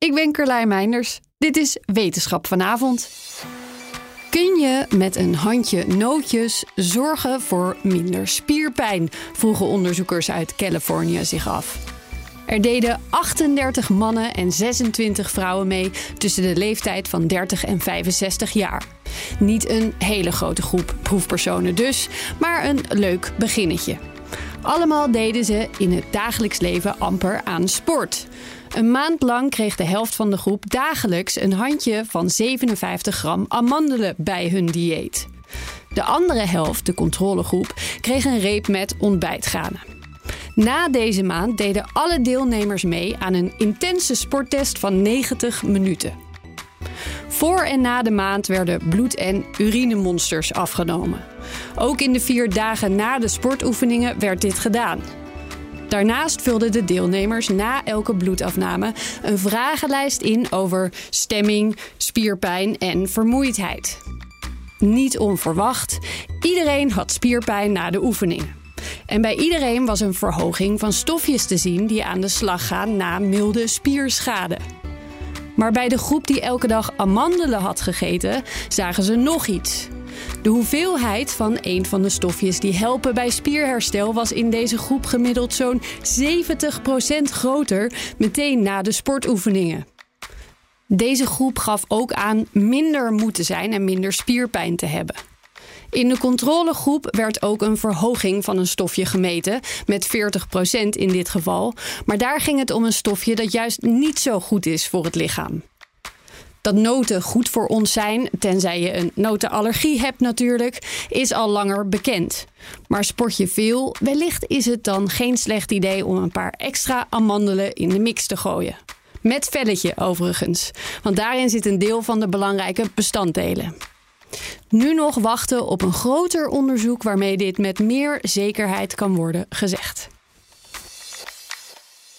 Ik ben Carlijn Meinders. Dit is Wetenschap vanavond. Kun je met een handje nootjes zorgen voor minder spierpijn? vroegen onderzoekers uit Californië zich af. Er deden 38 mannen en 26 vrouwen mee tussen de leeftijd van 30 en 65 jaar. Niet een hele grote groep proefpersonen dus, maar een leuk beginnetje. Allemaal deden ze in het dagelijks leven amper aan sport. Een maand lang kreeg de helft van de groep dagelijks een handje van 57 gram amandelen bij hun dieet. De andere helft, de controlegroep, kreeg een reep met ontbijtgranen. Na deze maand deden alle deelnemers mee aan een intense sporttest van 90 minuten. Voor en na de maand werden bloed- en urinemonsters afgenomen. Ook in de vier dagen na de sportoefeningen werd dit gedaan. Daarnaast vulden de deelnemers na elke bloedafname een vragenlijst in over stemming, spierpijn en vermoeidheid. Niet onverwacht, iedereen had spierpijn na de oefeningen. En bij iedereen was een verhoging van stofjes te zien die aan de slag gaan na milde spierschade. Maar bij de groep die elke dag amandelen had gegeten, zagen ze nog iets. De hoeveelheid van een van de stofjes die helpen bij spierherstel was in deze groep gemiddeld zo'n 70% groter meteen na de sportoefeningen. Deze groep gaf ook aan minder moe te zijn en minder spierpijn te hebben. In de controlegroep werd ook een verhoging van een stofje gemeten, met 40% in dit geval. Maar daar ging het om een stofje dat juist niet zo goed is voor het lichaam. Dat noten goed voor ons zijn, tenzij je een notenallergie hebt natuurlijk, is al langer bekend. Maar sport je veel, wellicht is het dan geen slecht idee om een paar extra amandelen in de mix te gooien. Met velletje overigens, want daarin zit een deel van de belangrijke bestanddelen. Nu nog wachten op een groter onderzoek waarmee dit met meer zekerheid kan worden gezegd.